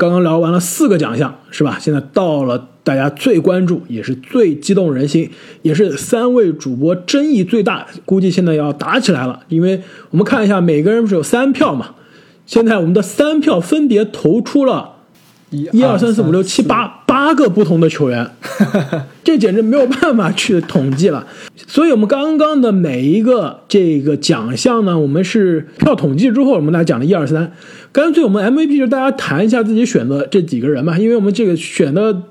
刚刚聊完了四个奖项，是吧？现在到了大家最关注，也是最激动人心，也是三位主播争议最大，估计现在要打起来了。因为我们看一下，每个人不是有三票嘛？现在我们的三票分别投出了一二三四五六七八八个不同的球员，这简直没有办法去统计了。所以，我们刚刚的每一个这个奖项呢，我们是票统计之后，我们来讲的一二三。干脆我们 MVP 就大家谈一下自己选的这几个人吧，因为我们这个选的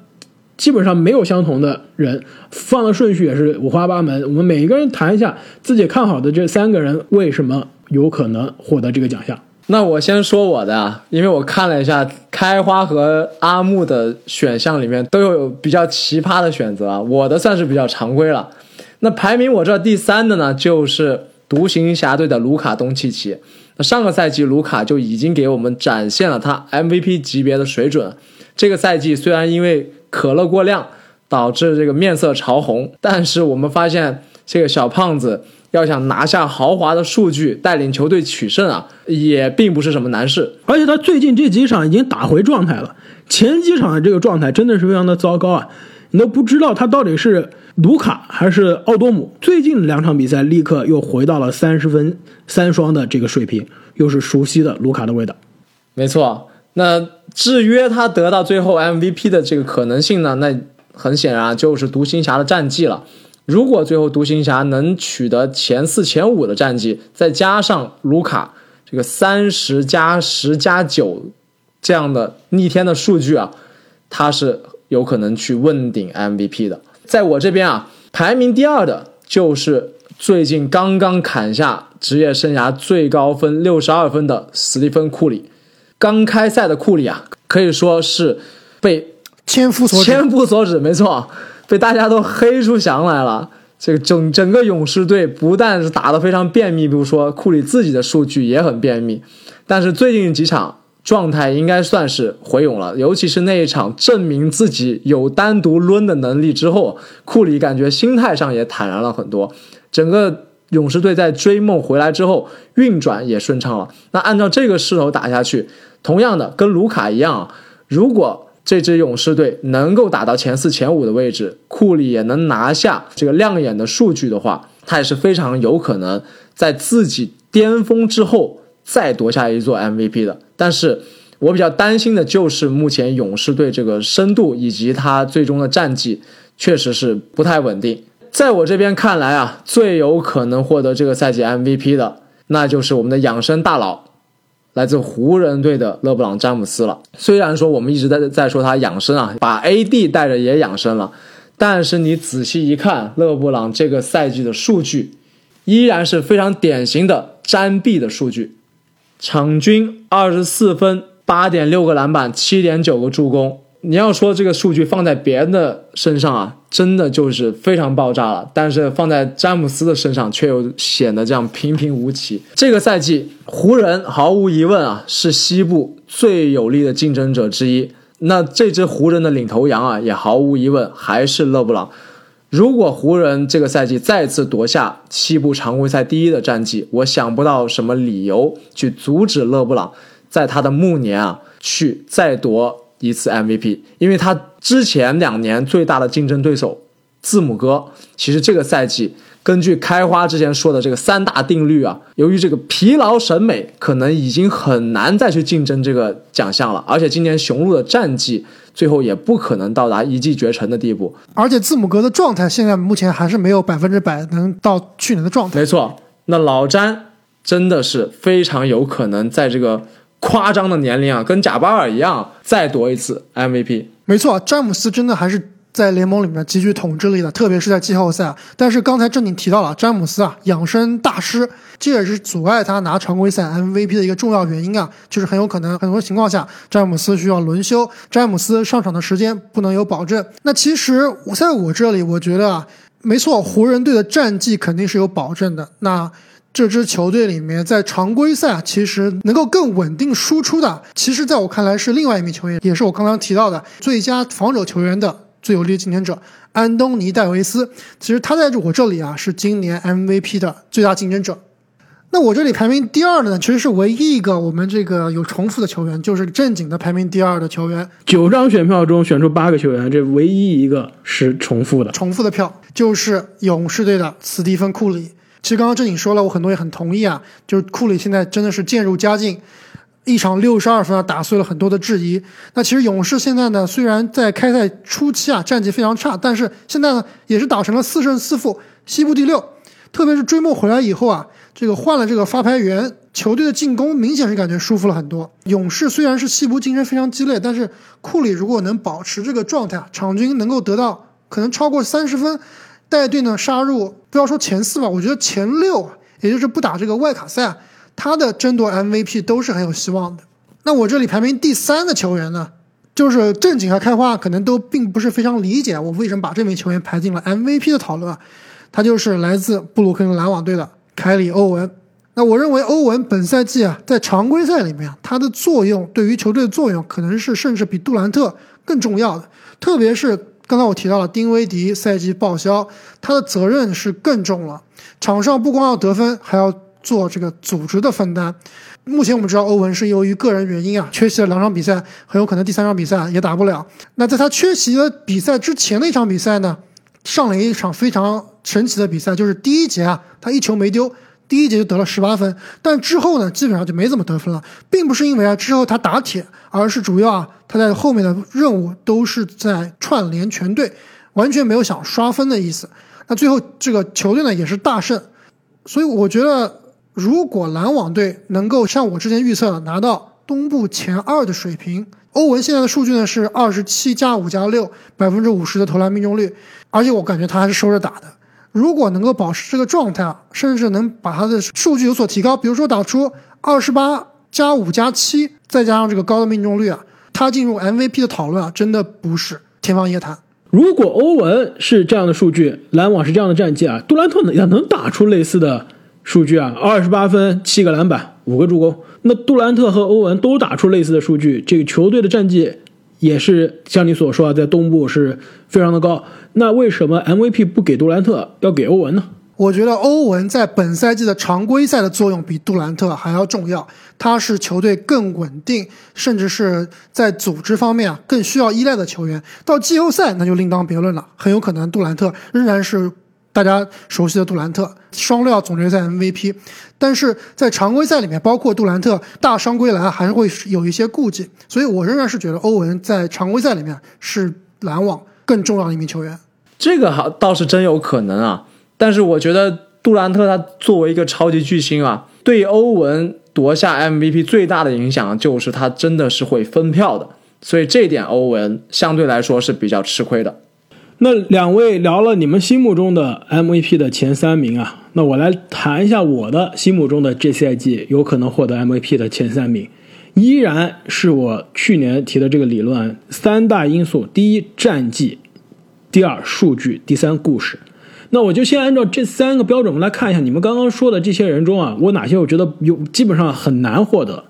基本上没有相同的人，放的顺序也是五花八门。我们每一个人谈一下自己看好的这三个人为什么有可能获得这个奖项。那我先说我的啊，因为我看了一下开花和阿木的选项里面都有比较奇葩的选择，我的算是比较常规了。那排名我这第三的呢，就是独行侠队的卢卡东契奇。那上个赛季卢卡就已经给我们展现了他 MVP 级别的水准。这个赛季虽然因为可乐过量导致这个面色潮红，但是我们发现这个小胖子。要想拿下豪华的数据，带领球队取胜啊，也并不是什么难事。而且他最近这几场已经打回状态了，前几场的这个状态真的是非常的糟糕啊，你都不知道他到底是卢卡还是奥多姆。最近两场比赛立刻又回到了三十分三双的这个水平，又是熟悉的卢卡的味道。没错，那制约他得到最后 MVP 的这个可能性呢？那很显然就是独行侠的战绩了。如果最后独行侠能取得前四、前五的战绩，再加上卢卡这个三十加十加九这样的逆天的数据啊，他是有可能去问鼎 MVP 的。在我这边啊，排名第二的就是最近刚刚砍下职业生涯最高分六十二分的斯蒂芬·库里。刚开赛的库里啊，可以说是被千夫所千夫所指，没错。被大家都黑出翔来了，这个整整个勇士队不但是打得非常便秘，比如说库里自己的数据也很便秘，但是最近几场状态应该算是回勇了，尤其是那一场证明自己有单独抡的能力之后，库里感觉心态上也坦然了很多，整个勇士队在追梦回来之后运转也顺畅了。那按照这个势头打下去，同样的跟卢卡一样，如果。这支勇士队能够打到前四、前五的位置，库里也能拿下这个亮眼的数据的话，他也是非常有可能在自己巅峰之后再夺下一座 MVP 的。但是我比较担心的就是目前勇士队这个深度以及他最终的战绩确实是不太稳定。在我这边看来啊，最有可能获得这个赛季 MVP 的，那就是我们的养生大佬。来自湖人队的勒布朗詹姆斯了。虽然说我们一直在在说他养生啊，把 AD 带着也养生了，但是你仔细一看，勒布朗这个赛季的数据依然是非常典型的詹臂的数据，场均二十四分，八点六个篮板，七点九个助攻。你要说这个数据放在别人的身上啊，真的就是非常爆炸了。但是放在詹姆斯的身上，却又显得这样平平无奇。这个赛季，湖人毫无疑问啊是西部最有力的竞争者之一。那这支湖人的领头羊啊，也毫无疑问还是勒布朗。如果湖人这个赛季再次夺下西部常规赛第一的战绩，我想不到什么理由去阻止勒布朗在他的暮年啊去再夺。一次 MVP，因为他之前两年最大的竞争对手字母哥，其实这个赛季根据开花之前说的这个三大定律啊，由于这个疲劳审美，可能已经很难再去竞争这个奖项了。而且今年雄鹿的战绩最后也不可能到达一骑绝尘的地步。而且字母哥的状态现在目前还是没有百分之百能到去年的状态。没错，那老詹真的是非常有可能在这个。夸张的年龄啊，跟贾巴尔一样，再夺一次 MVP。没错，詹姆斯真的还是在联盟里面极具统治力的，特别是在季后赛。但是刚才正经提到了詹姆斯啊，养生大师，这也是阻碍他拿常规赛 MVP 的一个重要原因啊，就是很有可能很多情况下詹姆斯需要轮休，詹姆斯上场的时间不能有保证。那其实我在我这里，我觉得啊，没错，湖人队的战绩肯定是有保证的。那这支球队里面，在常规赛其实能够更稳定输出的，其实在我看来是另外一名球员，也是我刚刚提到的最佳防守球员的最有力竞争者安东尼戴维斯。其实他在我这里啊，是今年 MVP 的最大竞争者。那我这里排名第二的呢，其实是唯一一个我们这个有重复的球员，就是正经的排名第二的球员。九张选票中选出八个球员，这唯一一个是重复的。重复的票就是勇士队的斯蒂芬·库里。其实刚刚正经说了，我很多也很同意啊，就是库里现在真的是渐入佳境，一场六十二分啊，打碎了很多的质疑。那其实勇士现在呢，虽然在开赛初期啊战绩非常差，但是现在呢也是打成了四胜四负，西部第六。特别是追梦回来以后啊，这个换了这个发牌员，球队的进攻明显是感觉舒服了很多。勇士虽然是西部竞争非常激烈，但是库里如果能保持这个状态，场均能够得到可能超过三十分，带队呢杀入不要说前四吧，我觉得前六，也就是不打这个外卡赛，他的争夺 MVP 都是很有希望的。那我这里排名第三的球员呢，就是正经和开花可能都并不是非常理解我为什么把这名球员排进了 MVP 的讨论。他就是来自布鲁克林篮网队的凯里·欧文。那我认为欧文本赛季啊，在常规赛里面，他的作用对于球队的作用，可能是甚至比杜兰特更重要的。特别是刚才我提到了丁威迪赛季报销，他的责任是更重了。场上不光要得分，还要做这个组织的分担。目前我们知道，欧文是由于个人原因啊，缺席了两场比赛，很有可能第三场比赛也打不了。那在他缺席的比赛之前的一场比赛呢？上了一场非常神奇的比赛，就是第一节啊，他一球没丢，第一节就得了十八分。但之后呢，基本上就没怎么得分了，并不是因为啊之后他打铁，而是主要啊他在后面的任务都是在串联全队，完全没有想刷分的意思。那最后这个球队呢也是大胜，所以我觉得如果篮网队能够像我之前预测的拿到东部前二的水平。欧文现在的数据呢是二十七加五加六，百分之五十的投篮命中率，而且我感觉他还是收着打的。如果能够保持这个状态啊，甚至能把他的数据有所提高，比如说打出二十八加五加七，再加上这个高的命中率啊，他进入 MVP 的讨论啊，真的不是天方夜谭。如果欧文是这样的数据，篮网是这样的战绩啊，杜兰特也能打出类似的数据啊，二十八分，七个篮板，五个助攻。那杜兰特和欧文都打出类似的数据，这个球队的战绩也是像你所说啊，在东部是非常的高。那为什么 MVP 不给杜兰特，要给欧文呢？我觉得欧文在本赛季的常规赛的作用比杜兰特还要重要，他是球队更稳定，甚至是在组织方面啊更需要依赖的球员。到季后赛那就另当别论了，很有可能杜兰特仍然是。大家熟悉的杜兰特双料总决赛 MVP，但是在常规赛里面，包括杜兰特大伤归来，还是会有一些顾忌，所以我仍然是觉得欧文在常规赛里面是篮网更重要的一名球员。这个好倒是真有可能啊，但是我觉得杜兰特他作为一个超级巨星啊，对欧文夺下 MVP 最大的影响就是他真的是会分票的，所以这点欧文相对来说是比较吃亏的。那两位聊了你们心目中的 MVP 的前三名啊，那我来谈一下我的心目中的这赛季有可能获得 MVP 的前三名，依然是我去年提的这个理论，三大因素：第一，战绩；第二，数据；第三，故事。那我就先按照这三个标准，我们来看一下你们刚刚说的这些人中啊，我哪些我觉得有基本上很难获得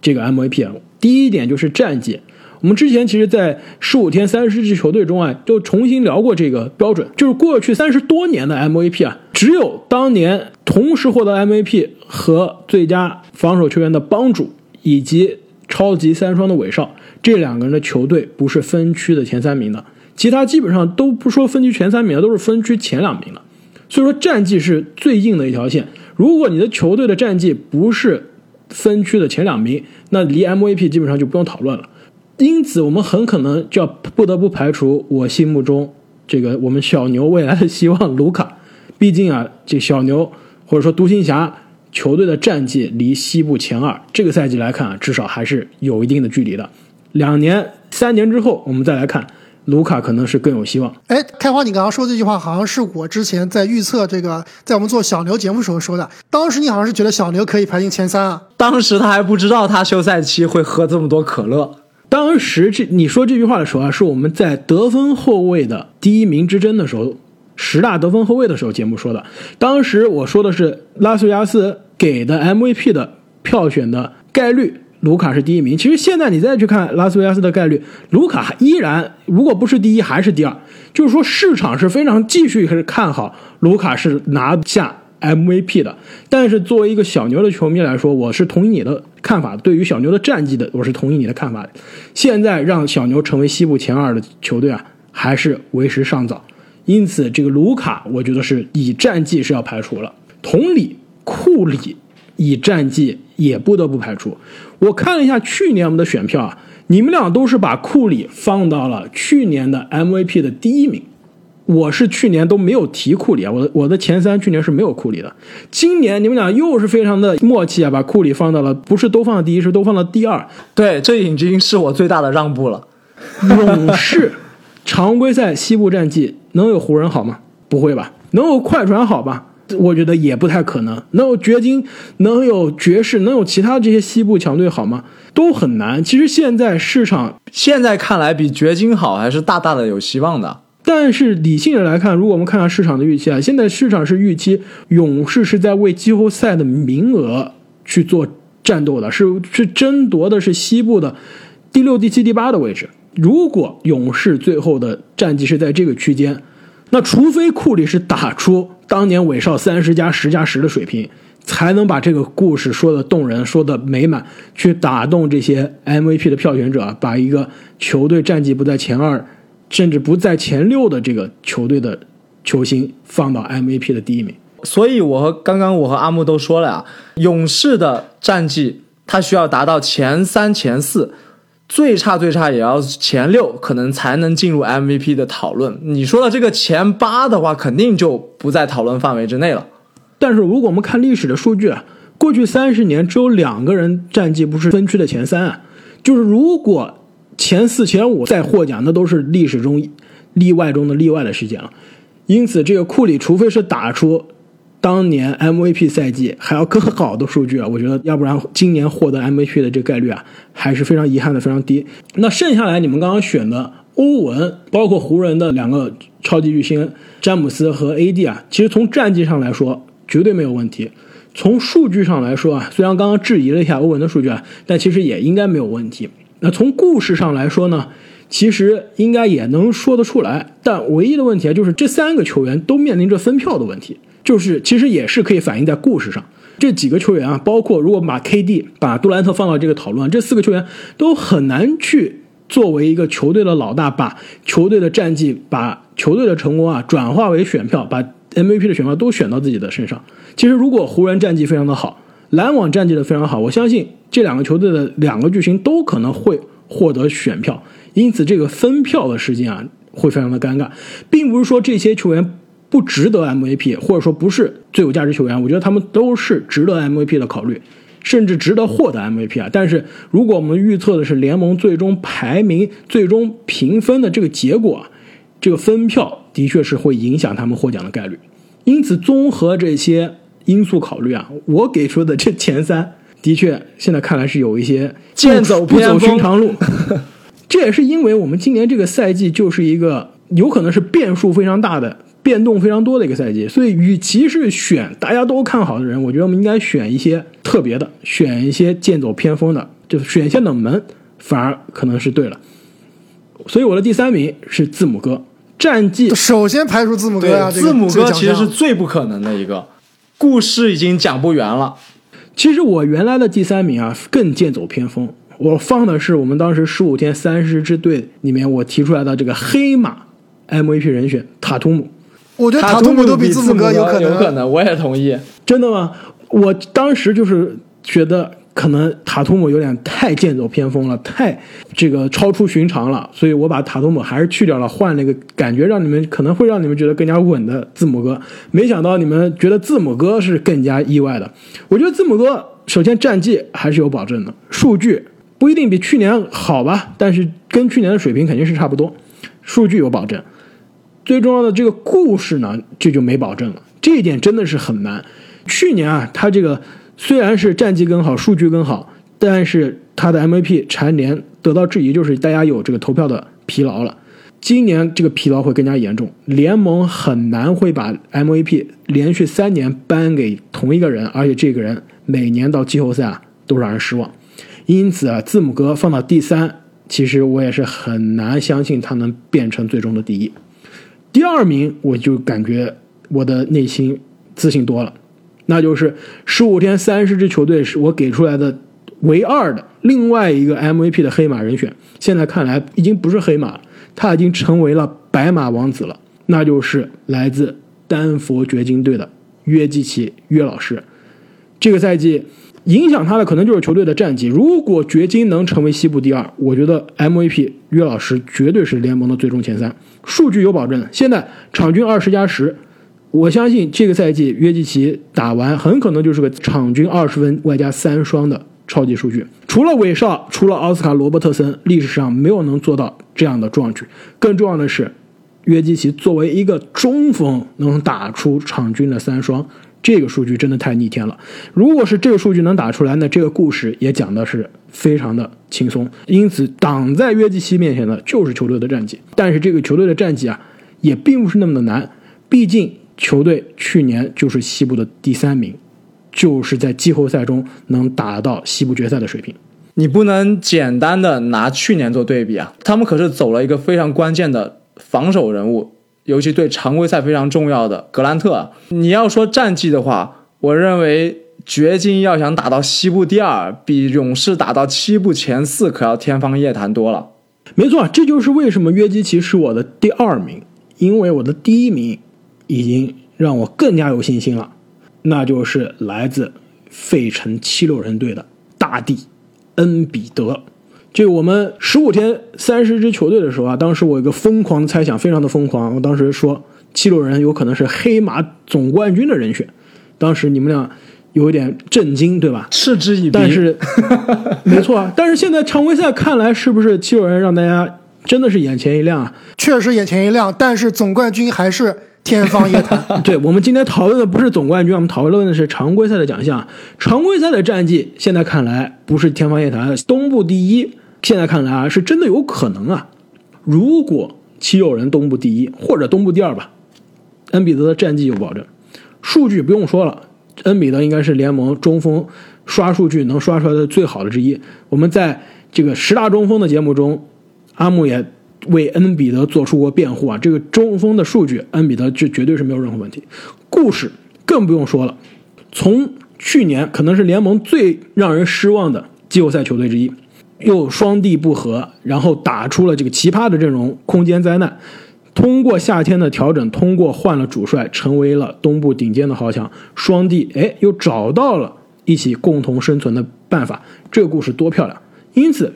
这个 MVP。第一点就是战绩。我们之前其实，在十五天三十支球队中啊，就重新聊过这个标准，就是过去三十多年的 MVP 啊，只有当年同时获得 MVP 和最佳防守球员的帮主以及超级三双的韦少这两个人的球队不是分区的前三名的，其他基本上都不说分区前三名的，都是分区前两名的。所以说战绩是最硬的一条线，如果你的球队的战绩不是分区的前两名，那离 MVP 基本上就不用讨论了。因此，我们很可能就要不得不排除我心目中这个我们小牛未来的希望卢卡。毕竟啊，这小牛或者说独行侠球队的战绩离西部前二，这个赛季来看啊，至少还是有一定的距离的。两年、三年之后，我们再来看卢卡，可能是更有希望。哎，开花，你刚刚说这句话，好像是我之前在预测这个，在我们做小牛节目时候说的。当时你好像是觉得小牛可以排进前三啊？当时他还不知道他休赛期会喝这么多可乐。当时这你说这句话的时候啊，是我们在得分后卫的第一名之争的时候，十大得分后卫的时候节目说的。当时我说的是拉斯维加斯给的 MVP 的票选的概率，卢卡是第一名。其实现在你再去看拉斯维加斯的概率，卢卡依然如果不是第一还是第二。就是说市场是非常继续是看好卢卡是拿下 MVP 的。但是作为一个小牛的球迷来说，我是同意你的看法。对于小牛的战绩的，我是同意你的看法的。现在让小牛成为西部前二的球队啊，还是为时尚早。因此，这个卢卡，我觉得是以战绩是要排除了。同理，库里以战绩也不得不排除。我看了一下去年我们的选票啊，你们俩都是把库里放到了去年的 MVP 的第一名。我是去年都没有提库里啊，我的我的前三去年是没有库里的。今年你们俩又是非常的默契啊，把库里放到了不是都放到第一，是都放到第二。对，这已经是我最大的让步了。勇士常规赛西部战绩能有湖人好吗？不会吧？能有快船好吧？我觉得也不太可能。能有掘金，能有爵士，能有其他这些西部强队好吗？都很难。其实现在市场现在看来比掘金好，还是大大的有希望的。但是理性的来看，如果我们看看市场的预期啊，现在市场是预期勇士是在为季后赛的名额去做战斗的，是是争夺的是西部的第六、第七、第八的位置。如果勇士最后的战绩是在这个区间，那除非库里是打出当年韦少三十加十加十的水平，才能把这个故事说的动人、说的美满，去打动这些 MVP 的票选者，把一个球队战绩不在前二。甚至不在前六的这个球队的球星放到 MVP 的第一名，所以我和刚刚我和阿木都说了啊，勇士的战绩他需要达到前三、前四，最差最差也要前六，可能才能进入 MVP 的讨论。你说的这个前八的话，肯定就不在讨论范围之内了。但是如果我们看历史的数据啊，过去三十年只有两个人战绩不是分区的前三啊，就是如果。前四、前五再获奖，那都是历史中例外中的例外的事件了。因此，这个库里除非是打出当年 MVP 赛季还要更好的数据啊，我觉得要不然今年获得 MVP 的这个概率啊，还是非常遗憾的，非常低。那剩下来你们刚刚选的欧文，包括湖人的两个超级巨星詹姆斯和 AD 啊，其实从战绩上来说绝对没有问题。从数据上来说啊，虽然刚刚质疑了一下欧文的数据啊，但其实也应该没有问题。那从故事上来说呢，其实应该也能说得出来，但唯一的问题啊，就是这三个球员都面临着分票的问题，就是其实也是可以反映在故事上。这几个球员啊，包括如果把 KD、把杜兰特放到这个讨论，这四个球员都很难去作为一个球队的老大，把球队的战绩、把球队的成功啊转化为选票，把 MVP 的选票都选到自己的身上。其实如果湖人战绩非常的好。篮网战绩的非常好，我相信这两个球队的两个巨星都可能会获得选票，因此这个分票的时间啊会非常的尴尬，并不是说这些球员不值得 MVP，或者说不是最有价值球员，我觉得他们都是值得 MVP 的考虑，甚至值得获得 MVP 啊。但是如果我们预测的是联盟最终排名、最终评分的这个结果，这个分票的确是会影响他们获奖的概率，因此综合这些。因素考虑啊，我给出的这前三的确现在看来是有一些 剑走不走寻常路。这也是因为我们今年这个赛季就是一个有可能是变数非常大的、变动非常多的一个赛季，所以与其是选大家都看好的人，我觉得我们应该选一些特别的，选一些剑走偏锋的，就是选一些冷门，反而可能是对了。所以我的第三名是字母哥，战绩首先排除字母哥呀，字母哥其实是最不可能的一个。故事已经讲不圆了。其实我原来的第三名啊，更剑走偏锋。我放的是我们当时十五天三十支队里面我提出来的这个黑马 MVP 人选塔图姆。我觉得塔图姆都比字母哥有可能。有可能，我也同意。真的吗？我当时就是觉得。可能塔图姆有点太剑走偏锋了，太这个超出寻常了，所以我把塔图姆还是去掉了，换了一个感觉让你们可能会让你们觉得更加稳的字母哥。没想到你们觉得字母哥是更加意外的。我觉得字母哥首先战绩还是有保证的，数据不一定比去年好吧，但是跟去年的水平肯定是差不多，数据有保证。最重要的这个故事呢，这就没保证了，这一点真的是很难。去年啊，他这个。虽然是战绩更好，数据更好，但是他的 MVP 蝉联得到质疑，就是大家有这个投票的疲劳了。今年这个疲劳会更加严重，联盟很难会把 MVP 连续三年颁给同一个人，而且这个人每年到季后赛啊都让人失望。因此啊，字母哥放到第三，其实我也是很难相信他能变成最终的第一。第二名，我就感觉我的内心自信多了。那就是十五天三十支球队是我给出来的唯二的另外一个 MVP 的黑马人选。现在看来已经不是黑马了，他已经成为了白马王子了，那就是来自丹佛掘金队的约基奇约老师。这个赛季影响他的可能就是球队的战绩。如果掘金能成为西部第二，我觉得 MVP 约老师绝对是联盟的最终前三，数据有保证。现在场均二十加十。我相信这个赛季约基奇打完很可能就是个场均二十分外加三双的超级数据。除了韦少，除了奥斯卡罗伯特森，历史上没有能做到这样的壮举。更重要的是，约基奇作为一个中锋能打出场均的三双，这个数据真的太逆天了。如果是这个数据能打出来，那这个故事也讲的是非常的轻松。因此，挡在约基奇面前的就是球队的战绩。但是这个球队的战绩啊，也并不是那么的难，毕竟。球队去年就是西部的第三名，就是在季后赛中能打到西部决赛的水平。你不能简单的拿去年做对比啊，他们可是走了一个非常关键的防守人物，尤其对常规赛非常重要的格兰特。你要说战绩的话，我认为掘金要想打到西部第二，比勇士打到西部前四可要天方夜谭多了。没错，这就是为什么约基奇是我的第二名，因为我的第一名。已经让我更加有信心了，那就是来自费城七六人队的大帝恩比德。就我们十五天三十支球队的时候啊，当时我有个疯狂的猜想，非常的疯狂。我当时说七六人有可能是黑马总冠军的人选，当时你们俩有一点震惊，对吧？嗤之以鼻。但是 没错啊，但是现在常规赛看来，是不是七六人让大家真的是眼前一亮啊？确实眼前一亮，但是总冠军还是。天方夜谭。对我们今天讨论的不是总冠军，我们讨论的是常规赛的奖项。常规赛的战绩现在看来不是天方夜谭，东部第一现在看来啊是真的有可能啊。如果七六人东部第一或者东部第二吧，恩比德的战绩有保证。数据不用说了，恩比德应该是联盟中锋刷数据能刷出来的最好的之一。我们在这个十大中锋的节目中，阿木也。为恩比德做出过辩护啊，这个中锋的数据，恩比德这绝对是没有任何问题。故事更不用说了，从去年可能是联盟最让人失望的季后赛球队之一，又双帝不和，然后打出了这个奇葩的阵容，空间灾难。通过夏天的调整，通过换了主帅，成为了东部顶尖的豪强。双帝哎，又找到了一起共同生存的办法，这个故事多漂亮！因此。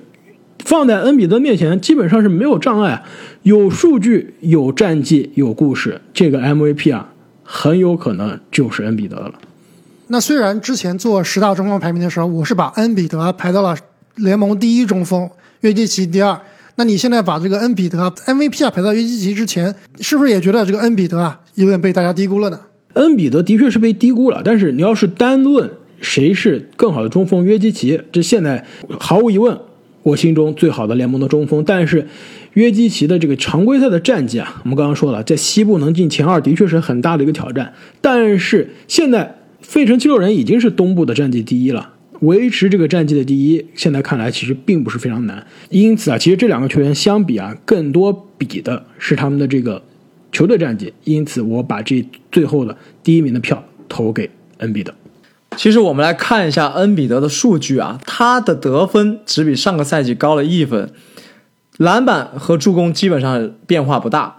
放在恩比德面前，基本上是没有障碍，有数据、有战绩、有故事，这个 MVP 啊，很有可能就是恩比德了。那虽然之前做十大中锋排名的时候，我是把恩比德排到了联盟第一中锋，约基奇第二。那你现在把这个恩比德 MVP 啊排到约基奇之前，是不是也觉得这个恩比德啊有点被大家低估了呢？恩比德的确是被低估了，但是你要是单论谁是更好的中锋，约基奇，这现在毫无疑问。我心中最好的联盟的中锋，但是约基奇的这个常规赛的战绩啊，我们刚刚说了，在西部能进前二的确是很大的一个挑战。但是现在费城七六人已经是东部的战绩第一了，维持这个战绩的第一，现在看来其实并不是非常难。因此啊，其实这两个球员相比啊，更多比的是他们的这个球队战绩。因此，我把这最后的第一名的票投给恩比德。其实我们来看一下恩比德的数据啊，他的得分只比上个赛季高了一分，篮板和助攻基本上变化不大。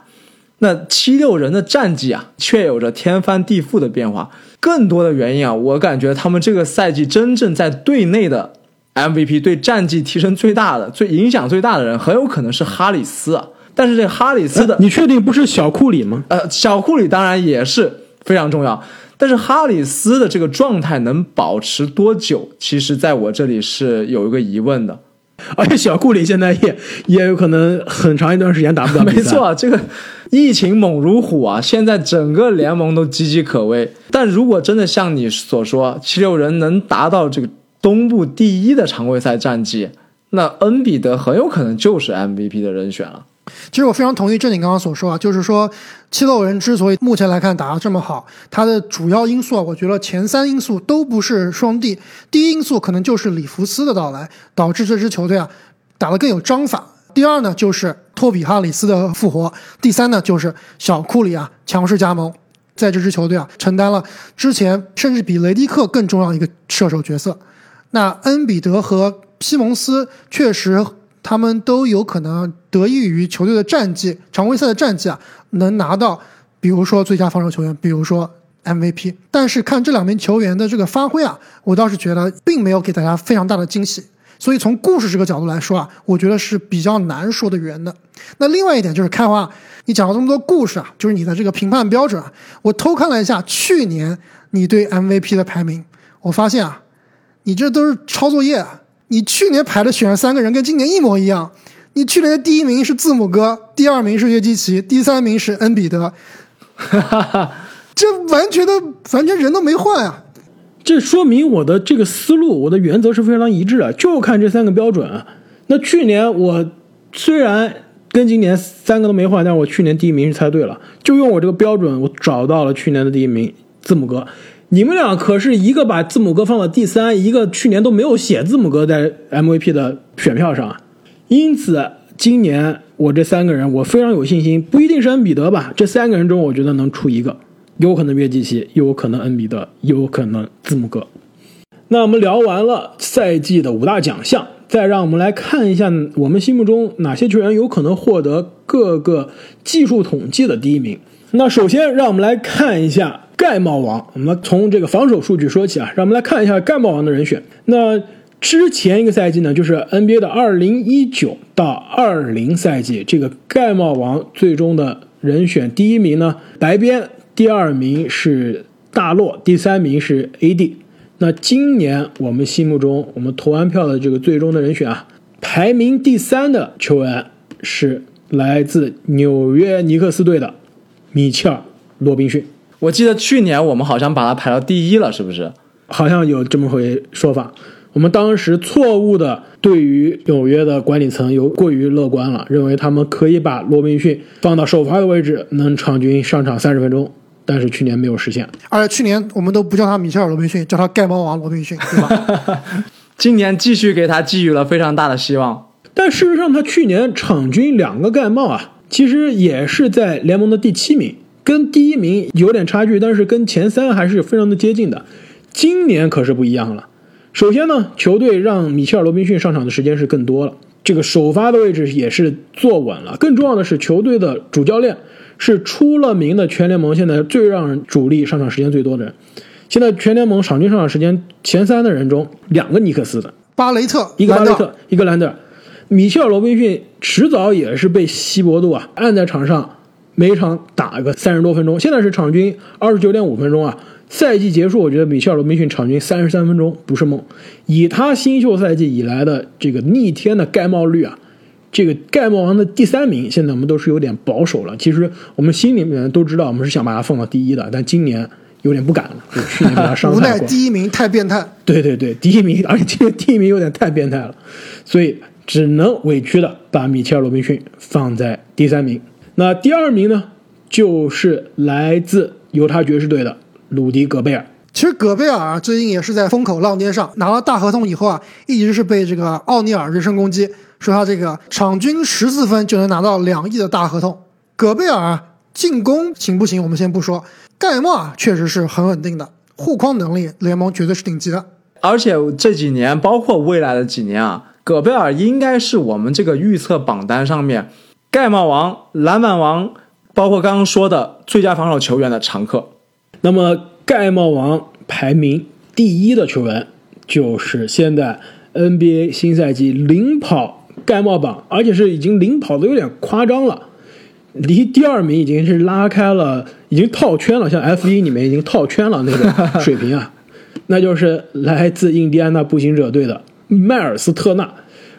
那七六人的战绩啊，却有着天翻地覆的变化。更多的原因啊，我感觉他们这个赛季真正在队内的 MVP 对战绩提升最大的、最影响最大的人，很有可能是哈里斯啊。但是这哈里斯的，你确定不是小库里吗？呃，小库里当然也是非常重要。但是哈里斯的这个状态能保持多久？其实，在我这里是有一个疑问的。而且小库里现在也也有可能很长一段时间打不了没错，这个疫情猛如虎啊，现在整个联盟都岌岌可危。但如果真的像你所说，七六人能达到这个东部第一的常规赛战绩，那恩比德很有可能就是 MVP 的人选了。其实我非常同意正经刚刚所说啊，就是说七六人之所以目前来看打得这么好，它的主要因素啊，我觉得前三因素都不是双帝。第一因素可能就是里弗斯的到来，导致这支球队啊打得更有章法。第二呢，就是托比哈里斯的复活。第三呢，就是小库里啊强势加盟。在这支球队啊承担了之前甚至比雷迪克更重要的一个射手角色。那恩比德和西蒙斯确实，他们都有可能得益于球队的战绩，常规赛的战绩啊，能拿到比如说最佳防守球员，比如说 MVP。但是看这两名球员的这个发挥啊，我倒是觉得并没有给大家非常大的惊喜。所以从故事这个角度来说啊，我觉得是比较难说的圆的。那另外一点就是开花，你讲了这么多故事啊，就是你的这个评判标准啊，我偷看了一下去年你对 MVP 的排名，我发现啊，你这都是抄作业啊。你去年排的选了三个人跟今年一模一样，你去年的第一名是字母哥，第二名是约基奇，第三名是恩比德，这完全的完全人都没换啊。这说明我的这个思路，我的原则是非常一致的，就看这三个标准。那去年我虽然跟今年三个都没换，但是我去年第一名是猜对了，就用我这个标准，我找到了去年的第一名字母哥。你们俩可是一个把字母哥放到第三，一个去年都没有写字母哥在 MVP 的选票上，因此今年我这三个人我非常有信心，不一定是恩比德吧，这三个人中我觉得能出一个。有可能约基奇，有可能恩比德，有可能字母哥。那我们聊完了赛季的五大奖项，再让我们来看一下我们心目中哪些球员有可能获得各个技术统计的第一名。那首先让我们来看一下盖帽王，我们从这个防守数据说起啊，让我们来看一下盖帽王的人选。那之前一个赛季呢，就是 NBA 的二零一九到二零赛季，这个盖帽王最终的人选第一名呢，白边。第二名是大洛，第三名是 AD。那今年我们心目中我们投完票的这个最终的人选啊，排名第三的球员是来自纽约尼克斯队的米切尔·罗宾逊。我记得去年我们好像把他排到第一了，是不是？好像有这么回说法。我们当时错误的对于纽约的管理层有过于乐观了，认为他们可以把罗宾逊放到首发的位置，能场均上场三十分钟。但是去年没有实现，而且去年我们都不叫他米切尔罗宾逊，叫他盖帽王罗宾逊，对吧？今年继续给他寄予了非常大的希望。但事实上，他去年场均两个盖帽啊，其实也是在联盟的第七名，跟第一名有点差距，但是跟前三还是非常的接近的。今年可是不一样了。首先呢，球队让米切尔罗宾逊上场的时间是更多了，这个首发的位置也是坐稳了。更重要的是，球队的主教练。是出了名的全联盟现在最让人主力上场时间最多的人。现在全联盟场均上场时间前三的人中，两个尼克斯的，巴雷特，一个巴雷特，一个兰德尔。米切尔罗宾逊迟早也是被希伯杜啊按在场上，每场打个三十多分钟。现在是场均二十九点五分钟啊。赛季结束，我觉得米切尔罗宾逊场均三十三分钟不是梦。以他新秀赛季以来的这个逆天的盖帽率啊。这个盖帽王的第三名，现在我们都是有点保守了。其实我们心里面都知道，我们是想把他放到第一的，但今年有点不敢了。就 去年给他伤害无奈第一名太变态。对对对，第一名，而且今年第一名有点太变态了，所以只能委屈的把米切尔·罗宾逊放在第三名。那第二名呢，就是来自犹他爵士队的鲁迪·戈贝尔。其实戈贝尔啊，最近也是在风口浪尖上，拿了大合同以后啊，一直是被这个奥尼尔人身攻击。说他这个场均十四分就能拿到两亿的大合同，戈贝尔进攻行不行？我们先不说，盖帽啊确实是很稳定的，护框能力联盟绝对是顶级的。而且这几年，包括未来的几年啊，戈贝尔应该是我们这个预测榜单上面盖帽王、篮板王，包括刚刚说的最佳防守球员的常客。那么盖帽王排名第一的球员就是现在 NBA 新赛季领跑。盖帽榜，而且是已经领跑的有点夸张了，离第二名已经是拉开了，已经套圈了，像 F 一里面已经套圈了那个 水平啊，那就是来自印第安纳步行者队的迈尔斯特纳。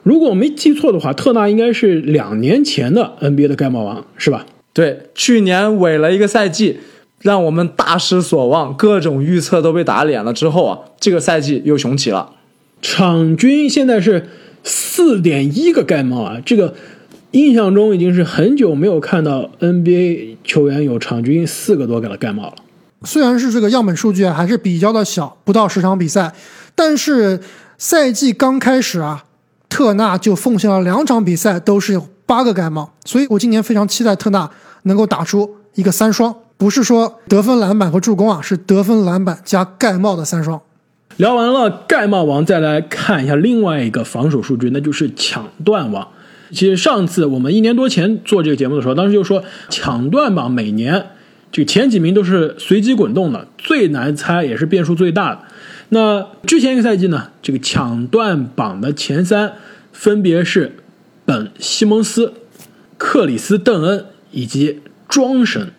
如果我没记错的话，特纳应该是两年前的 NBA 的盖帽王，是吧？对，去年尾了一个赛季，让我们大失所望，各种预测都被打脸了。之后啊，这个赛季又雄起了，场均现在是。四点一个盖帽啊！这个印象中已经是很久没有看到 NBA 球员有场均四个多个的盖帽了。虽然是这个样本数据还是比较的小，不到十场比赛，但是赛季刚开始啊，特纳就奉献了两场比赛都是八个盖帽，所以我今年非常期待特纳能够打出一个三双。不是说得分、篮板和助攻啊，是得分、篮板加盖帽的三双。聊完了盖帽王，再来看一下另外一个防守数据，那就是抢断王。其实上次我们一年多前做这个节目的时候，当时就说抢断榜每年这个前几名都是随机滚动的，最难猜也是变数最大的。那之前一个赛季呢，这个抢断榜的前三分别是本·西蒙斯、克里斯·邓恩以及庄神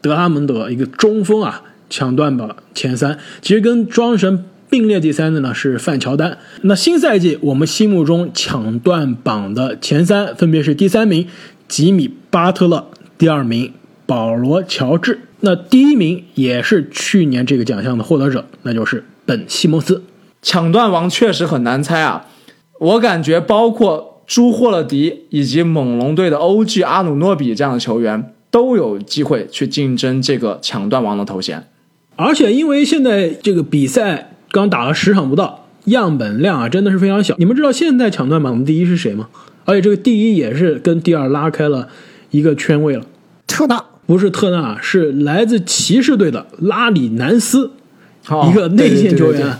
德拉蒙德，一个中锋啊，抢断榜前三。其实跟庄神并列第三的呢是范乔丹。那新赛季我们心目中抢断榜的前三分别是第三名吉米·巴特勒，第二名保罗·乔治，那第一名也是去年这个奖项的获得者，那就是本·西蒙斯。抢断王确实很难猜啊，我感觉包括朱霍勒迪以及猛龙队的欧 g 阿努诺比这样的球员都有机会去竞争这个抢断王的头衔。而且因为现在这个比赛刚打了十场不到，样本量啊真的是非常小。你们知道现在抢断榜的第一是谁吗？而且这个第一也是跟第二拉开了一个圈位了。特纳不是特纳，是来自骑士队的拉里南斯，哦一个内线球员。对对对对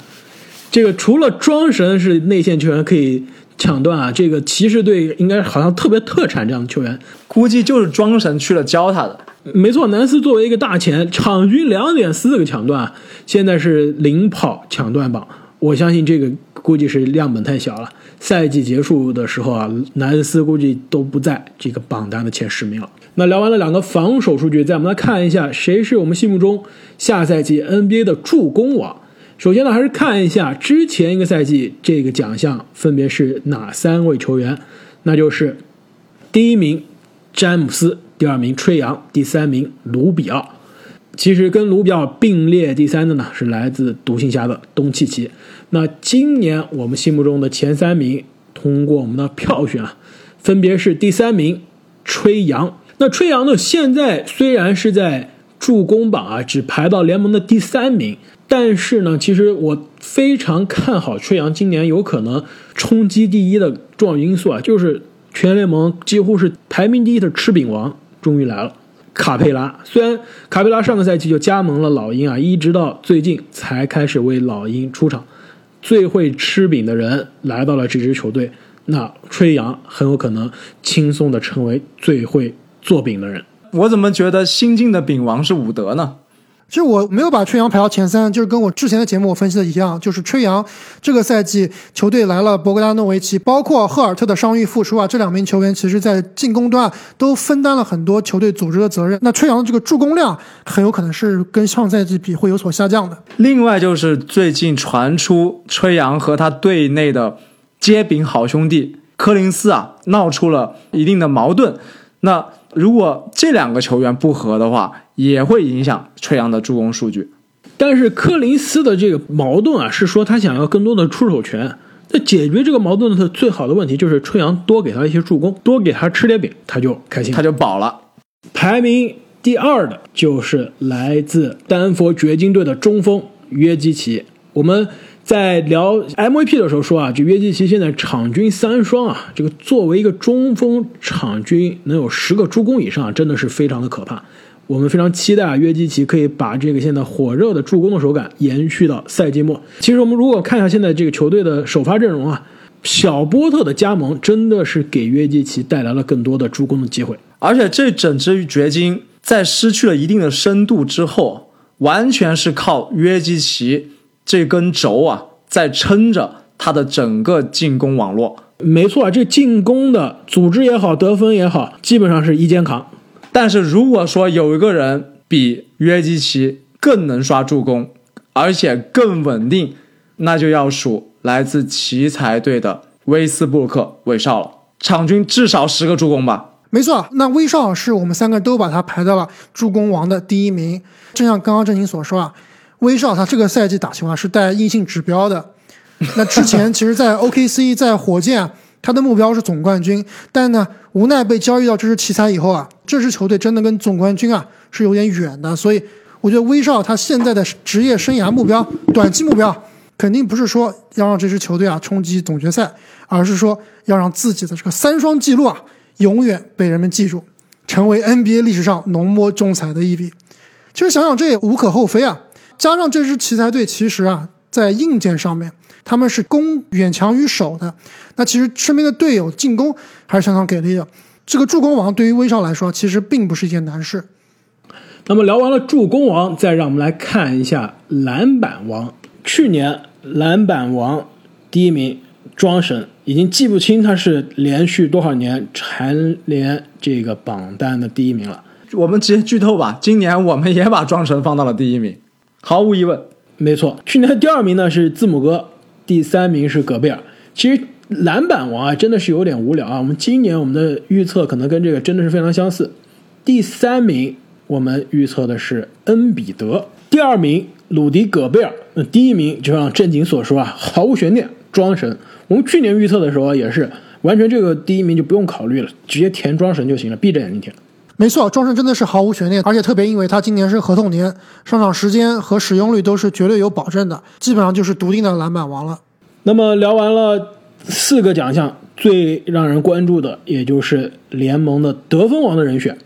这个除了庄神是内线球员可以抢断啊，这个骑士队应该好像特别特产这样的球员。估计就是庄神去了教他的。没错，南斯作为一个大前，场均两点四个抢断，现在是领跑抢断榜。我相信这个估计是样本太小了。赛季结束的时候啊，南斯估计都不在这个榜单的前十名了。那聊完了两个防守数据，再我们来看一下谁是我们心目中下赛季 NBA 的助攻王。首先呢，还是看一下之前一个赛季这个奖项分别是哪三位球员，那就是第一名詹姆斯，第二名吹杨，第三名卢比奥。其实跟卢比奥并列第三的呢是来自独行侠的东契奇。那今年我们心目中的前三名，通过我们的票选啊，分别是第三名吹杨。那吹杨呢，现在虽然是在助攻榜啊，只排到联盟的第三名，但是呢，其实我非常看好吹杨今年有可能冲击第一的重要因素啊，就是全联盟几乎是排名第一的吃饼王终于来了。卡佩拉虽然卡佩拉上个赛季就加盟了老鹰啊，一直到最近才开始为老鹰出场，最会吃饼的人来到了这支球队，那吹杨很有可能轻松的成为最会做饼的人。我怎么觉得新晋的饼王是伍德呢？其实我没有把吹杨排到前三，就是跟我之前的节目我分析的一样，就是吹杨这个赛季球队来了博格达诺维奇，包括赫尔特的伤愈复出啊，这两名球员其实在进攻端都分担了很多球队组织的责任。那吹杨的这个助攻量很有可能是跟上赛季比会有所下降的。另外就是最近传出吹杨和他队内的接饼好兄弟柯林斯啊闹出了一定的矛盾。那如果这两个球员不和的话，也会影响吹杨的助攻数据。但是柯林斯的这个矛盾啊，是说他想要更多的出手权。那解决这个矛盾的最好的问题就是吹杨多给他一些助攻，多给他吃点饼，他就开心。他就饱了。排名第二的就是来自丹佛掘金队的中锋约基奇。我们在聊 MVP 的时候说啊，这约基奇现在场均三双啊，这个作为一个中锋，场均能有十个助攻以上，真的是非常的可怕。我们非常期待啊，约基奇可以把这个现在火热的助攻的手感延续到赛季末。其实我们如果看一下现在这个球队的首发阵容啊，小波特的加盟真的是给约基奇带来了更多的助攻的机会。而且这整支掘金在失去了一定的深度之后，完全是靠约基奇这根轴啊，在撑着他的整个进攻网络。没错，这进攻的组织也好，得分也好，基本上是一肩扛。但是如果说有一个人比约基奇更能刷助攻，而且更稳定，那就要数来自奇才队的威斯布鲁克韦少了，场均至少十个助攻吧。没错，那威少是我们三个都把他排到了助攻王的第一名。就像刚刚郑宁所说啊，威少他这个赛季打球啊是带硬性指标的。那之前 其实，在 OKC 在火箭啊，他的目标是总冠军，但呢，无奈被交易到这支奇才以后啊，这支球队真的跟总冠军啊是有点远的。所以，我觉得威少他现在的职业生涯目标、短期目标，肯定不是说要让这支球队啊冲击总决赛，而是说要让自己的这个三双记录啊永远被人们记住，成为 NBA 历史上浓墨重彩的一笔。其实想想这也无可厚非啊。加上这支奇才队其实啊，在硬件上面他们是攻远强于守的，那其实身边的队友进攻还是相当给力的。这个助攻王对于威少来说，其实并不是一件难事。那么聊完了助攻王，再让我们来看一下篮板王。去年篮板王第一名庄神，已经记不清他是连续多少年蝉联这个榜单的第一名了。我们直接剧透吧，今年我们也把庄神放到了第一名，毫无疑问。没错，去年的第二名呢是字母哥，第三名是戈贝尔。其实篮板王啊，真的是有点无聊啊。我们今年我们的预测可能跟这个真的是非常相似。第三名我们预测的是恩比德，第二名鲁迪戈贝尔，那第一名就像正经所说啊，毫无悬念，庄神。我们去年预测的时候也是完全这个第一名就不用考虑了，直接填庄神就行了，闭着眼睛填。没错，庄神真的是毫无悬念，而且特别因为他今年是合同年，上场时间和使用率都是绝对有保证的，基本上就是笃定的篮板王了。那么聊完了四个奖项，最让人关注的也就是联盟的得分王的人选。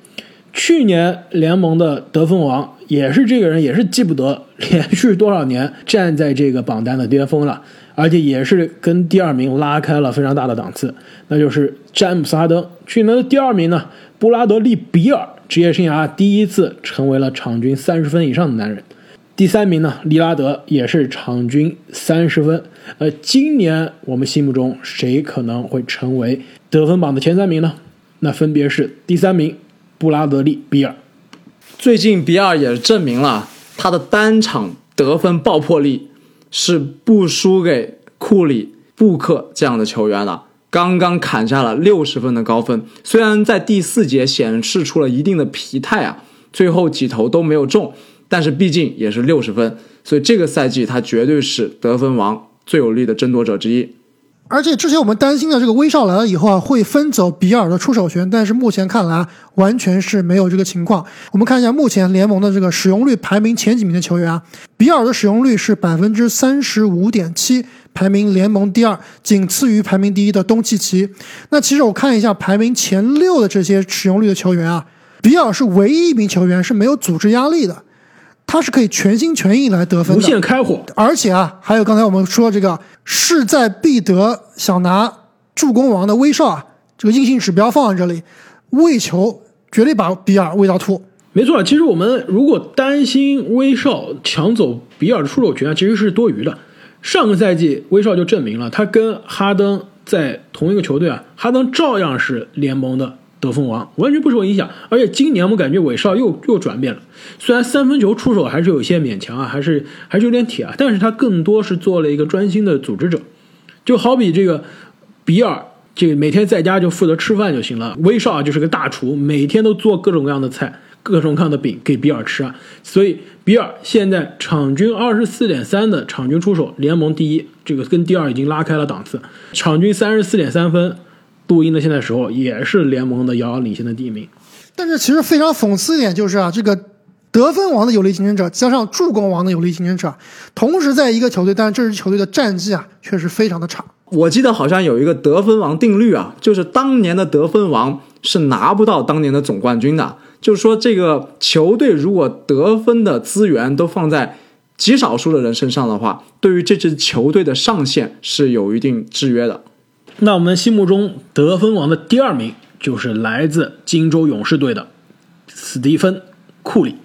去年联盟的得分王也是这个人，也是记不得连续多少年站在这个榜单的巅峰了，而且也是跟第二名拉开了非常大的档次，那就是詹姆斯哈登。去年的第二名呢？布拉德利·比尔职业生涯第一次成为了场均三十分以上的男人。第三名呢，利拉德也是场均三十分。呃，今年我们心目中谁可能会成为得分榜的前三名呢？那分别是第三名布拉德利·比尔。最近比尔也证明了他的单场得分爆破力是不输给库里、布克这样的球员了。刚刚砍下了六十分的高分，虽然在第四节显示出了一定的疲态啊，最后几投都没有中，但是毕竟也是六十分，所以这个赛季他绝对是得分王最有力的争夺者之一。而且之前我们担心的这个威少来了以后啊，会分走比尔的出手权，但是目前看来完全是没有这个情况。我们看一下目前联盟的这个使用率排名前几名的球员啊，比尔的使用率是百分之三十五点七。排名联盟第二，仅次于排名第一的东契奇。那其实我看一下排名前六的这些使用率的球员啊，比尔是唯一一名球员是没有组织压力的，他是可以全心全意来得分，无限开火。而且啊，还有刚才我们说这个势在必得，想拿助攻王的威少啊，这个硬性指标放在这里，喂球绝对把比尔喂到吐。没错，其实我们如果担心威少抢走比尔的出手权啊，其实是多余的。上个赛季，威少就证明了他跟哈登在同一个球队啊，哈登照样是联盟的得分王，完全不受影响。而且今年我感觉韦少又又转变了，虽然三分球出手还是有些勉强啊，还是还是有点铁啊，但是他更多是做了一个专心的组织者，就好比这个比尔，这个每天在家就负责吃饭就行了，威少就是个大厨，每天都做各种各样的菜。各种各样的饼给比尔吃啊，所以比尔现在场均二十四点三的场均出手，联盟第一，这个跟第二已经拉开了档次。场均三十四点三分，录音的现在时候也是联盟的遥遥领先的第一名。但是其实非常讽刺一点就是啊，这个得分王的有力竞争者加上助攻王的有力竞争者，同时在一个球队，但是这支球队的战绩啊确实非常的差。我记得好像有一个得分王定律啊，就是当年的得分王是拿不到当年的总冠军的。就是说，这个球队如果得分的资源都放在极少数的人身上的话，对于这支球队的上限是有一定制约的。那我们心目中得分王的第二名就是来自金州勇士队的斯蒂芬·库里，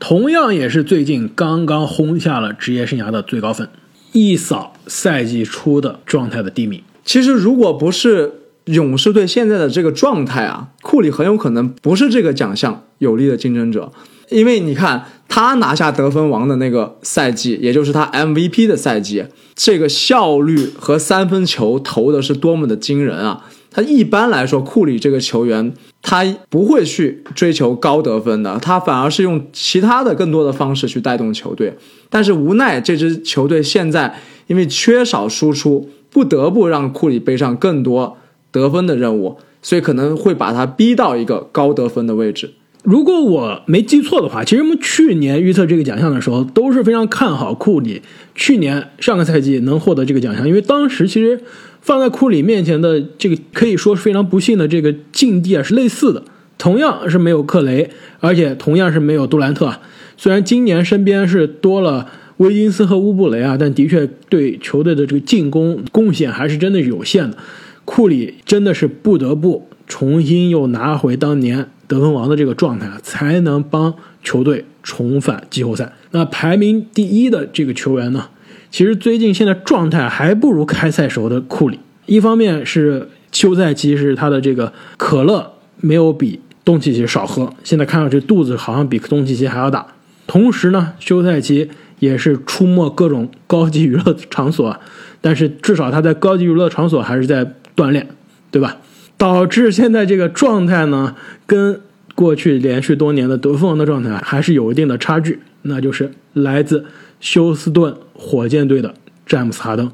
同样也是最近刚刚轰下了职业生涯的最高分，一扫赛季初的状态的低迷。其实，如果不是勇士队现在的这个状态啊，库里很有可能不是这个奖项有力的竞争者，因为你看他拿下得分王的那个赛季，也就是他 MVP 的赛季，这个效率和三分球投的是多么的惊人啊！他一般来说，库里这个球员他不会去追求高得分的，他反而是用其他的更多的方式去带动球队。但是无奈这支球队现在因为缺少输出，不得不让库里背上更多。得分的任务，所以可能会把他逼到一个高得分的位置。如果我没记错的话，其实我们去年预测这个奖项的时候都是非常看好库里。去年上个赛季能获得这个奖项，因为当时其实放在库里面前的这个可以说是非常不幸的这个境地啊是类似的，同样是没有克雷，而且同样是没有杜兰特。虽然今年身边是多了威金斯和乌布雷啊，但的确对球队的这个进攻贡献还是真的是有限的。库里真的是不得不重新又拿回当年得分王的这个状态啊，才能帮球队重返季后赛。那排名第一的这个球员呢，其实最近现在状态还不如开赛时候的库里。一方面是休赛期是他的这个可乐没有比东契奇少喝，现在看上去肚子好像比东契奇还要大。同时呢，休赛期也是出没各种高级娱乐场所，但是至少他在高级娱乐场所还是在锻炼，对吧？导致现在这个状态呢，跟过去连续多年的得分王的状态还是有一定的差距，那就是来自休斯顿火箭队的詹姆斯哈登。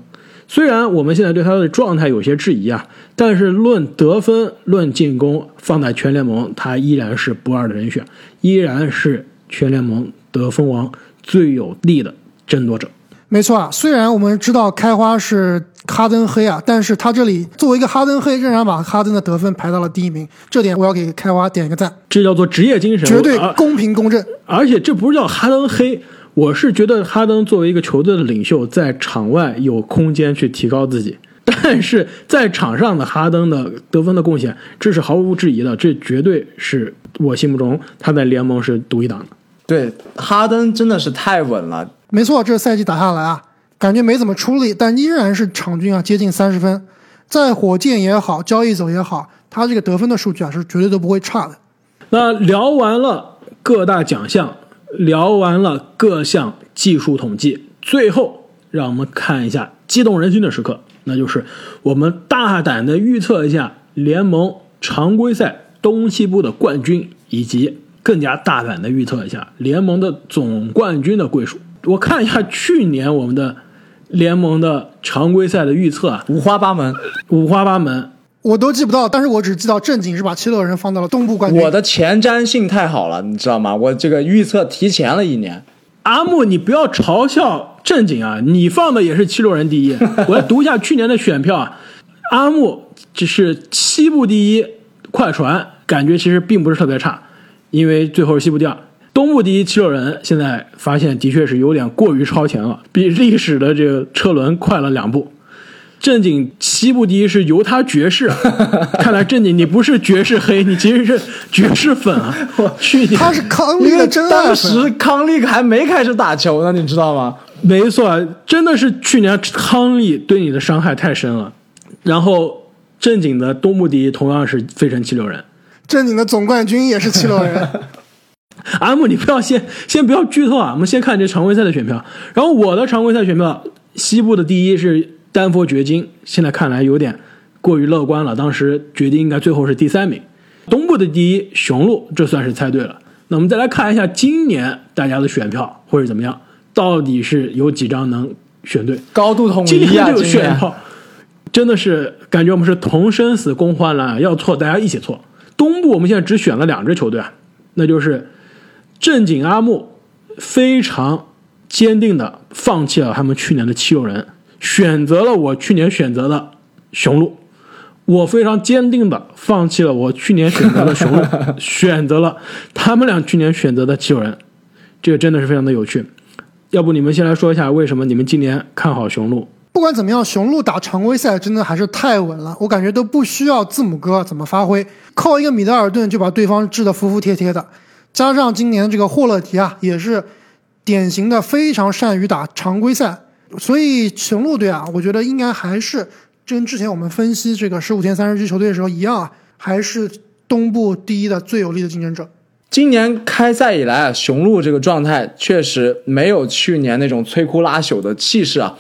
虽然我们现在对他的状态有些质疑啊，但是论得分、论进攻，放在全联盟，他依然是不二的人选，依然是全联盟得分王最有力的争夺者。没错啊，虽然我们知道开花是哈登黑啊，但是他这里作为一个哈登黑，仍然把哈登的得分排到了第一名，这点我要给开花点一个赞，这叫做职业精神，绝对公平公正。而且这不是叫哈登黑，我是觉得哈登作为一个球队的领袖，在场外有空间去提高自己，但是在场上的哈登的得分的贡献，这是毫无质疑的，这绝对是我心目中他在联盟是独一档的。对，哈登真的是太稳了。没错，这赛季打下来啊，感觉没怎么出力，但依然是场均啊接近三十分，在火箭也好，交易走也好，他这个得分的数据啊是绝对都不会差的。那聊完了各大奖项，聊完了各项技术统计，最后让我们看一下激动人心的时刻，那就是我们大胆的预测一下联盟常规赛东西部的冠军，以及更加大胆的预测一下联盟的总冠军的归属。我看一下去年我们的联盟的常规赛的预测啊，五花八门，五花八门。我都记不到，但是我只记到正经是把七六人放到了东部冠军。我的前瞻性太好了，你知道吗？我这个预测提前了一年。阿木，你不要嘲笑正经啊！你放的也是七六人第一。我来读一下去年的选票啊，阿木只是西部第一，快船感觉其实并不是特别差，因为最后是西部第二。东部第一七六人现在发现的确是有点过于超前了，比历史的这个车轮快了两步。正经西部第一是犹他爵士啊，看来正经你不是爵士黑，你其实是爵士粉啊！去年他是康利的真爱当时康利还没开始打球呢，你知道吗？没错，真的是去年康利对你的伤害太深了。然后正经的东部第一同样是费城七六人。正经的总冠军也是七六人。阿木，你不要先先不要剧透啊，我们先看这常规赛的选票。然后我的常规赛选票，西部的第一是丹佛掘金，现在看来有点过于乐观了。当时掘金应该最后是第三名。东部的第一雄鹿，这算是猜对了。那我们再来看一下今年大家的选票会是怎么样，到底是有几张能选对？高度统今一啊！天这个今年选票真的是感觉我们是同生死共患难啊，要错大家一起错。东部我们现在只选了两支球队啊，那就是正经阿木非常坚定的放弃了他们去年的七六人，选择了我去年选择的雄鹿。我非常坚定的放弃了我去年选择的雄鹿，选择了他们俩去年选择的七六人，这个真的是非常的有趣。要不你们先来说一下为什么你们今年看好雄鹿？不管怎么样，雄鹿打常规赛真的还是太稳了，我感觉都不需要字母哥怎么发挥，靠一个米德尔顿就把对方治得服服帖帖的。加上今年这个霍勒迪啊，也是典型的非常善于打常规赛，所以雄鹿队啊，我觉得应该还是跟之前我们分析这个十五天三十支球队的时候一样啊，还是东部第一的最有力的竞争者。今年开赛以来啊，雄鹿这个状态确实没有去年那种摧枯拉朽的气势啊。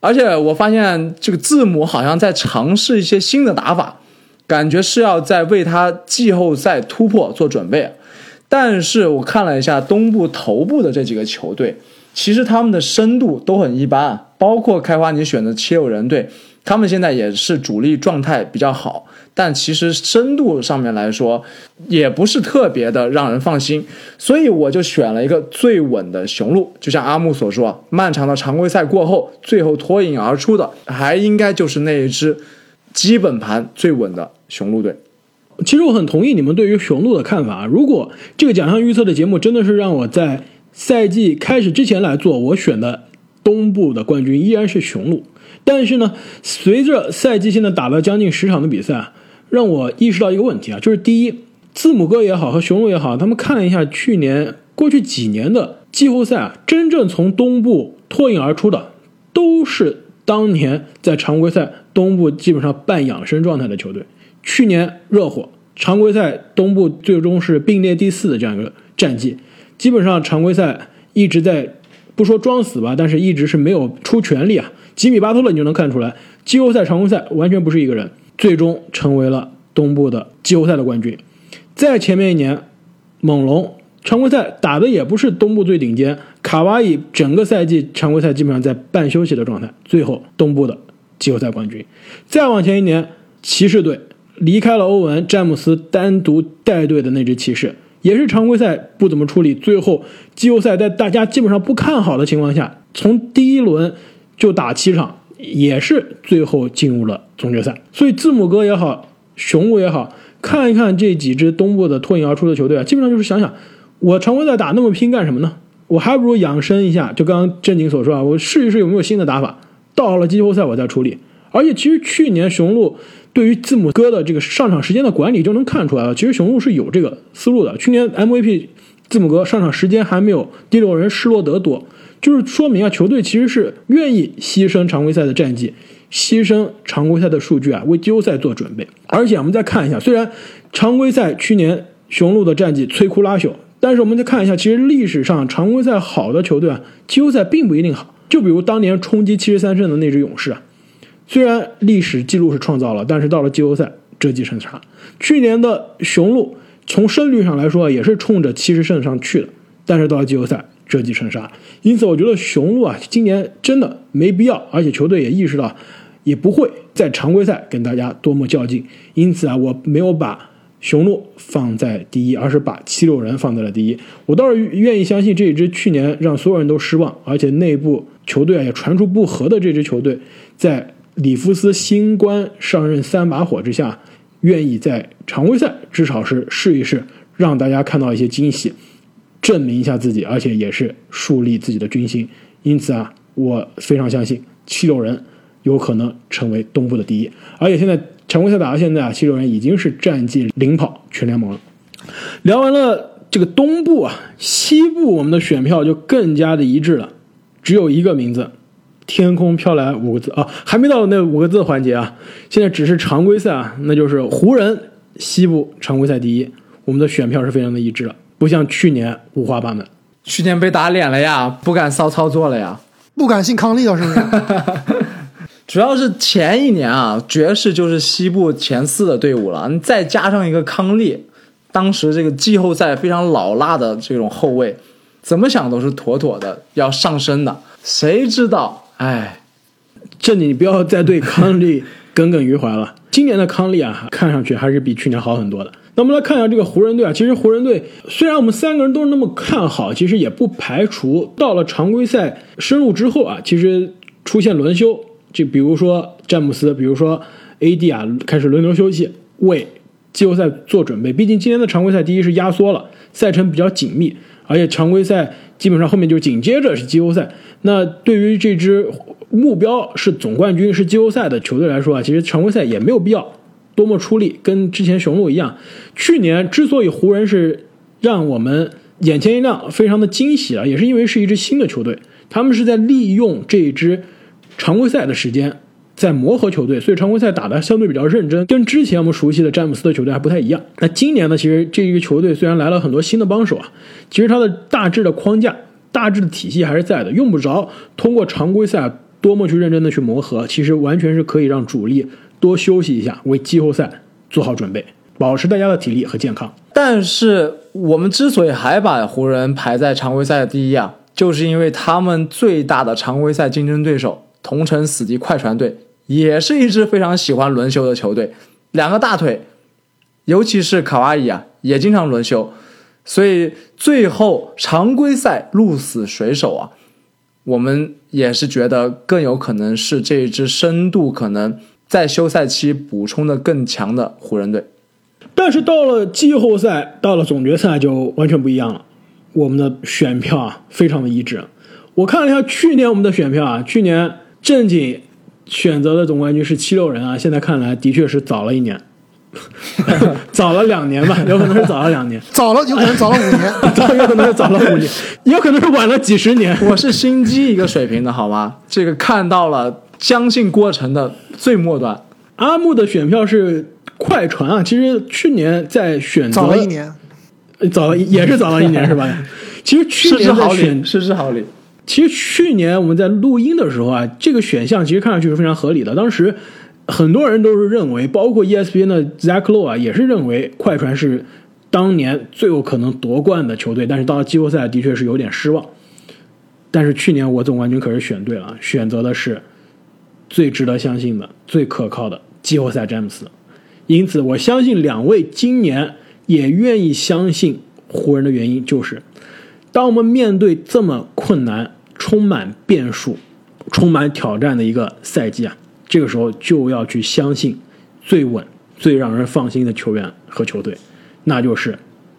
而且我发现这个字母好像在尝试一些新的打法，感觉是要在为他季后赛突破做准备。但是我看了一下东部头部的这几个球队，其实他们的深度都很一般啊，包括开花你选的七六人队，他们现在也是主力状态比较好，但其实深度上面来说也不是特别的让人放心，所以我就选了一个最稳的雄鹿。就像阿木所说啊，漫长的常规赛过后，最后脱颖而出的还应该就是那一支基本盘最稳的雄鹿队。其实我很同意你们对于雄鹿的看法。如果这个奖项预测的节目真的是让我在赛季开始之前来做，我选的东部的冠军依然是雄鹿。但是呢，随着赛季现在打了将近十场的比赛啊，让我意识到一个问题啊，就是第一，字母哥也好和雄鹿也好，他们看了一下去年过去几年的季后赛啊，真正从东部脱颖而出的都是当年在常规赛东部基本上半养生状态的球队。去年热火常规赛东部最终是并列第四的这样一个战绩，基本上常规赛一直在不说装死吧，但是一直是没有出全力啊。吉米巴特勒你就能看出来，季后赛常规赛完全不是一个人，最终成为了东部的季后赛的冠军。在前面一年，猛龙常规赛打的也不是东部最顶尖，卡哇伊整个赛季常规赛基本上在半休息的状态，最后东部的季后赛冠军。再往前一年，骑士队离开了欧文，詹姆斯单独带队的那支骑士，也是常规赛不怎么处理，最后季后赛在大家基本上不看好的情况下，从第一轮。就打七场，也是最后进入了总决赛。所以字母哥也好，雄鹿也好，看一看这几支东部的脱颖而出的球队啊，基本上就是想想，我常规赛打那么拼干什么呢？我还不如养生一下。就刚刚正经所说啊，我试一试有没有新的打法，到了季后赛我再处理。而且其实去年雄鹿对于字母哥的这个上场时间的管理就能看出来了，其实雄鹿是有这个思路的。去年 MVP 字母哥上场时间还没有第六人施罗德多。就是说明啊，球队其实是愿意牺牲常规赛的战绩，牺牲常规赛的数据啊，为季后赛做准备。而且我们再看一下，虽然常规赛去年雄鹿的战绩摧枯拉朽，但是我们再看一下，其实历史上常规赛好的球队啊，季后赛并不一定好。就比如当年冲击七十三胜的那支勇士啊，虽然历史记录是创造了，但是到了季后赛折戟沉沙。去年的雄鹿从胜率上来说也是冲着七十胜上去的，但是到了季后赛。折戟沉沙，因此我觉得雄鹿啊，今年真的没必要，而且球队也意识到，也不会在常规赛跟大家多么较劲。因此啊，我没有把雄鹿放在第一，而是把七六人放在了第一。我倒是愿意相信这一支去年让所有人都失望，而且内部球队啊也传出不和的这支球队，在里弗斯新官上任三把火之下，愿意在常规赛至少是试一试，让大家看到一些惊喜。证明一下自己，而且也是树立自己的军心。因此啊，我非常相信七六人有可能成为东部的第一。而且现在常规赛打到现在啊，七六人已经是战绩领跑全联盟了。聊完了这个东部啊，西部我们的选票就更加的一致了，只有一个名字：天空飘来五个字啊，还没到那五个字的环节啊。现在只是常规赛啊，那就是湖人西部常规赛第一。我们的选票是非常的一致了。不像去年五花八门，去年被打脸了呀，不敢骚操作了呀，不敢信康利了，是不是？主要是前一年啊，爵士就是西部前四的队伍了，你再加上一个康利，当时这个季后赛非常老辣的这种后卫，怎么想都是妥妥的要上升的。谁知道？哎，这你不要再对康利耿耿于怀了。今年的康利啊，看上去还是比去年好很多的。那我们来看一下这个湖人队啊，其实湖人队虽然我们三个人都是那么看好，其实也不排除到了常规赛深入之后啊，其实出现轮休，就比如说詹姆斯，比如说 AD 啊，开始轮流休息，为季后赛做准备。毕竟今年的常规赛第一是压缩了，赛程比较紧密，而且常规赛基本上后面就紧接着是季后赛。那对于这支目标是总冠军、是季后赛的球队来说啊，其实常规赛也没有必要。多么出力，跟之前雄鹿一样。去年之所以湖人是让我们眼前一亮，非常的惊喜啊，也是因为是一支新的球队，他们是在利用这支常规赛的时间在磨合球队，所以常规赛打的相对比较认真，跟之前我们熟悉的詹姆斯的球队还不太一样。那今年呢，其实这一个球队虽然来了很多新的帮手啊，其实它的大致的框架、大致的体系还是在的，用不着通过常规赛多么去认真的去磨合，其实完全是可以让主力。多休息一下，为季后赛做好准备，保持大家的体力和健康。但是我们之所以还把湖人排在常规赛的第一啊，就是因为他们最大的常规赛竞争对手同城死敌快船队，也是一支非常喜欢轮休的球队。两个大腿，尤其是卡哇伊啊，也经常轮休，所以最后常规赛鹿死谁手啊？我们也是觉得更有可能是这一支深度可能。在休赛期补充的更强的湖人队，但是到了季后赛，到了总决赛就完全不一样了。我们的选票啊非常的一致。我看了一下去年我们的选票啊，去年正经选择的总冠军是七六人啊，现在看来的确是早了一年，早了两年吧，有可能是早了两年，早了有可能早了五年。早有可能是早了五年，也有可能是晚了几十年。我是心机一个水平的好吗？这个看到了相信过程的最末端。阿木的选票是快船啊，其实去年在选择早了一，年，呃早了也是早了一年是吧？其实去年在选厘，失之毫厘。其实去年我们在录音的时候啊，这个选项其实看上去是非常合理的。当时很多人都是认为，包括 ESPN 的 Zach Lowe 啊，也是认为快船是当年最有可能夺冠的球队。但是到了季后赛，的确是有点失望。但是去年我总冠军可是选对了，选择的是最值得相信的、最可靠的季后赛詹姆斯。因此，我相信两位今年也愿意相信湖人的原因就是。当我们面对这么困难、充满变数、充满挑战的一个赛季啊，这个时候就要去相信最稳、最让人放心的球员和球队，那就是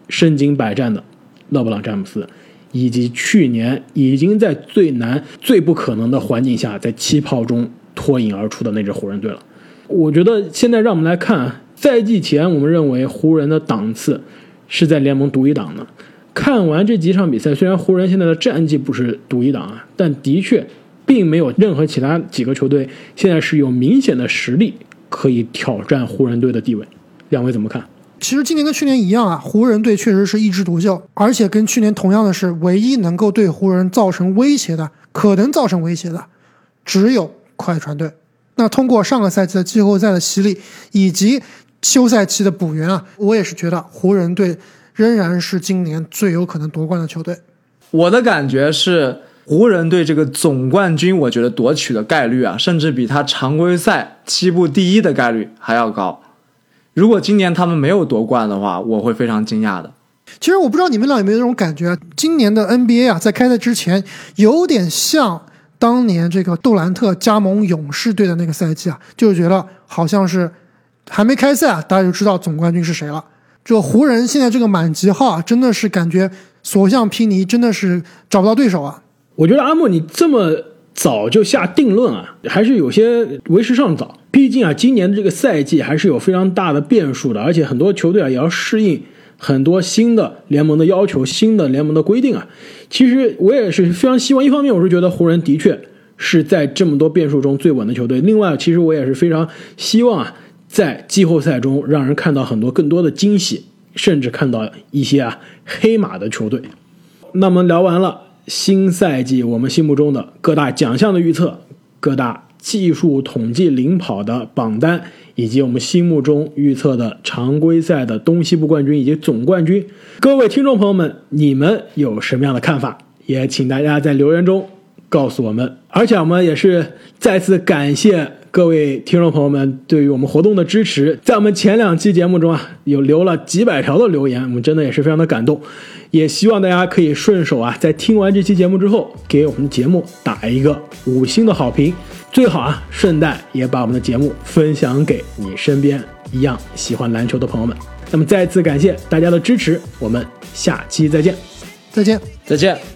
身经百战的勒布朗·詹姆斯，以及去年已经在最难、最不可能的环境下，在气泡中脱颖而出的那支湖人队了。我觉得现在让我们来看啊，赛季前我们认为湖人的档次是在联盟独一档的。看完这几场比赛，虽然湖人现在的战绩不是独一档啊，但的确并没有任何其他几个球队现在是有明显的实力可以挑战湖人队的地位。两位怎么看？其实今年跟去年一样啊，湖人队确实是一枝独秀，而且跟去年同样的是，唯一能够对湖人造成威胁的，可能造成威胁的，只有快船队。那通过上个赛季的季后赛的洗礼以及休赛期的补员啊，我也是觉得湖人队仍然是今年最有可能夺冠的球队。我的感觉是，湖人队这个总冠军，我觉得夺取的概率啊，甚至比他常规赛西部第一的概率还要高。如果今年他们没有夺冠的话，我会非常惊讶的。其实我不知道你们俩有没有这种感觉啊，今年的 NBA 啊，在开赛之前有点像当年这个杜兰特加盟勇士队的那个赛季啊，就觉得好像是还没开赛啊，大家就知道总冠军是谁了。这湖人现在这个满级号啊，真的是感觉所向披靡，真的是找不到对手啊。我觉得阿莫你这么早就下定论啊，还是有些为时尚早。毕竟啊，今年的这个赛季还是有非常大的变数的，而且很多球队啊也要适应很多新的联盟的要求、新的联盟的规定啊。其实我也是非常希望，一方面我是觉得湖人的确是在这么多变数中最稳的球队，另外其实我也是非常希望啊，在季后赛中让人看到很多更多的惊喜，甚至看到一些啊黑马的球队。那么聊完了新赛季我们心目中的各大奖项的预测，各大技术统计领跑的榜单，以及我们心目中预测的常规赛的东西部冠军以及总冠军。各位听众朋友们，你们有什么样的看法？也请大家在留言中告诉我们。而且我们也是再次感谢各位听众朋友们对于我们活动的支持。在我们前两期节目中啊，有留了几百条的留言，我们真的也是非常的感动。也希望大家可以顺手啊，在听完这期节目之后，给我们节目打一个五星的好评。最好啊，顺带也把我们的节目分享给你身边一样喜欢篮球的朋友们。那么再次感谢大家的支持，我们下期再见。再见。再见。